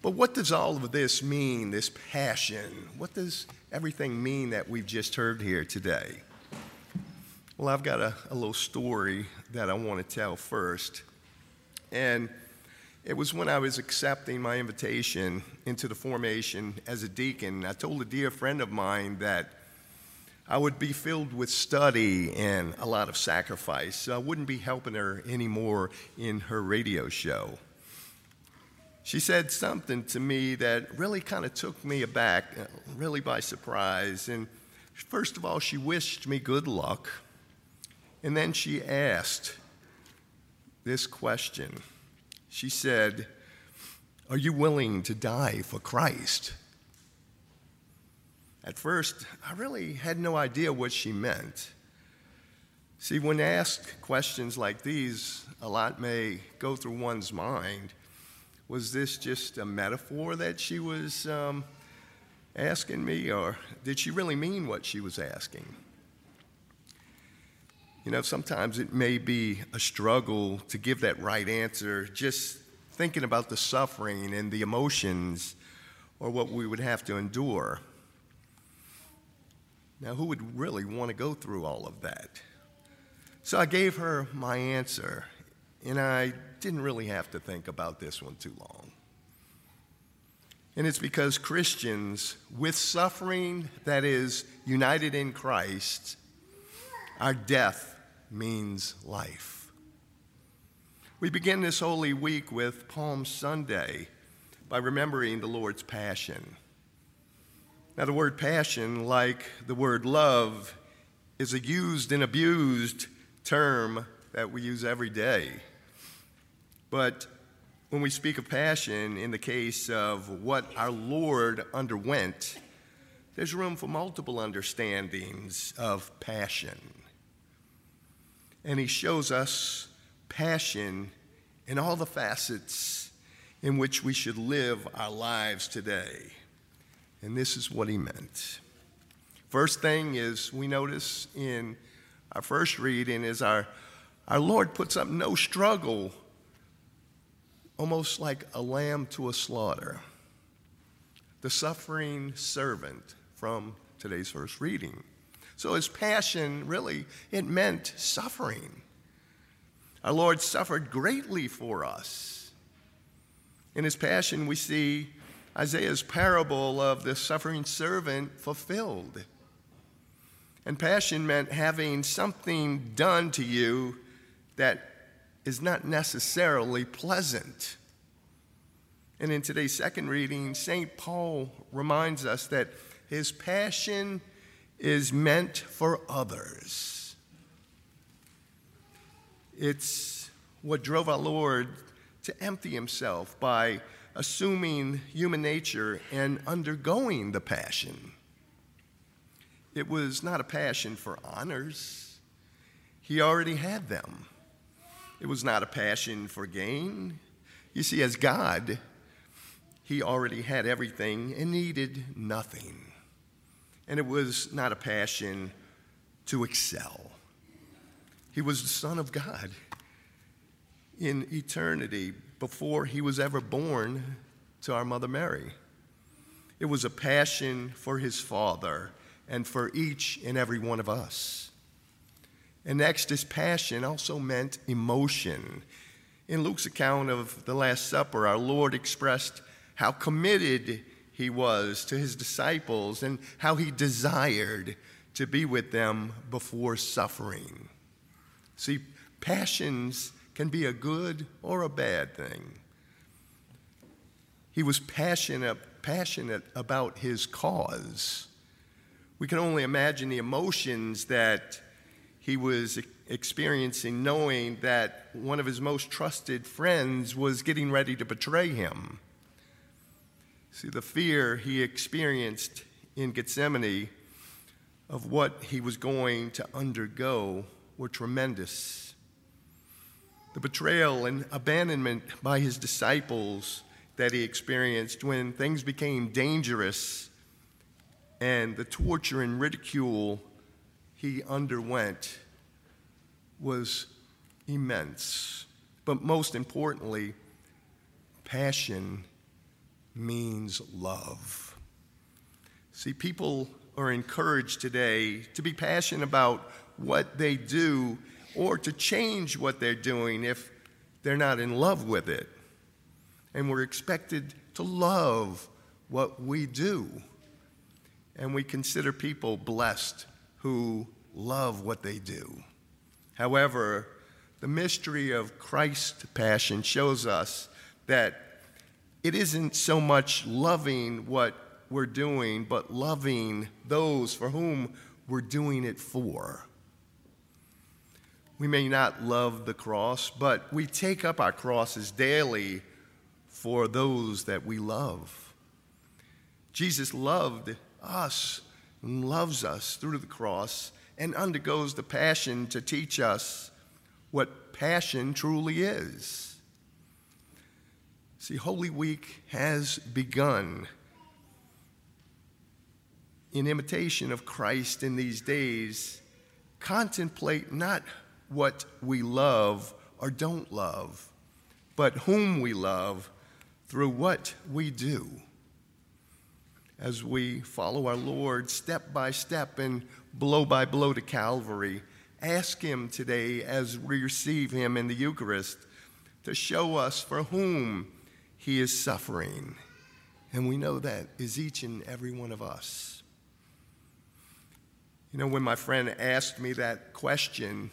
But what does all of this mean, this passion? What does everything mean that we've just heard here today? Well, I've got a, a little story that I want to tell first. And it was when I was accepting my invitation into the formation as a deacon. I told a dear friend of mine that I would be filled with study and a lot of sacrifice. So I wouldn't be helping her anymore in her radio show. She said something to me that really kind of took me aback, uh, really by surprise. And first of all, she wished me good luck. And then she asked this question. She said, Are you willing to die for Christ? At first, I really had no idea what she meant. See, when asked questions like these, a lot may go through one's mind. Was this just a metaphor that she was um, asking me, or did she really mean what she was asking? You know, sometimes it may be a struggle to give that right answer, just thinking about the suffering and the emotions or what we would have to endure. Now, who would really want to go through all of that? So I gave her my answer, and I didn't really have to think about this one too long. And it's because Christians, with suffering that is united in Christ, our death means life. We begin this Holy Week with Palm Sunday by remembering the Lord's Passion. Now, the word passion, like the word love, is a used and abused term that we use every day. But when we speak of passion in the case of what our Lord underwent, there's room for multiple understandings of passion and he shows us passion in all the facets in which we should live our lives today. And this is what he meant. First thing is we notice in our first reading is our, our Lord puts up no struggle, almost like a lamb to a slaughter. The suffering servant from today's first reading. So his passion really, it meant suffering. Our Lord suffered greatly for us. In his passion, we see Isaiah's parable of the suffering servant fulfilled. And passion meant having something done to you that is not necessarily pleasant. And in today's second reading, St. Paul reminds us that his passion is meant for others. It's what drove our Lord to empty himself by assuming human nature and undergoing the passion. It was not a passion for honors, he already had them. It was not a passion for gain. You see, as God, he already had everything and needed nothing and it was not a passion to excel. He was the Son of God in eternity before he was ever born to our Mother Mary. It was a passion for his Father and for each and every one of us. And next, his passion also meant emotion. In Luke's account of the Last Supper, our Lord expressed how committed he was to his disciples and how he desired to be with them before suffering. See, passions can be a good or a bad thing. He was passionate, passionate about his cause. We can only imagine the emotions that he was experiencing knowing that one of his most trusted friends was getting ready to betray him. See, the fear he experienced in Gethsemane of what he was going to undergo were tremendous. The betrayal and abandonment by his disciples that he experienced when things became dangerous and the torture and ridicule he underwent was immense. But most importantly, passion means love. See, people are encouraged today to be passionate about what they do or to change what they're doing if they're not in love with it. And we're expected to love what we do. And we consider people blessed who love what they do. However, the mystery of Christ's passion shows us that it isn't so much loving what we're doing, but loving those for whom we're doing it for. We may not love the cross, but we take up our crosses daily for those that we love. Jesus loved us loves us through the cross and undergoes the passion to teach us what passion truly is. See, Holy Week has begun. In imitation of Christ in these days, contemplate not what we love or don't love, but whom we love through what we do. As we follow our Lord step by step and blow by blow to Calvary, ask Him today as we receive Him in the Eucharist to show us for whom He is suffering. And we know that is each and every one of us. You know, when my friend asked me that question,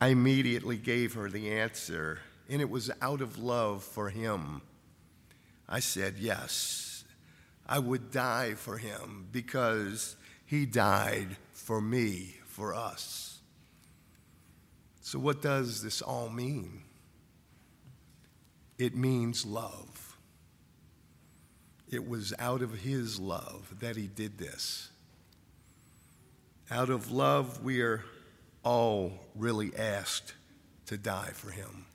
I immediately gave her the answer, and it was out of love for him. I said, Yes, I would die for him because he died for me, for us. So, what does this all mean? It means love. It was out of his love that he did this. Out of love, we are all really asked to die for him.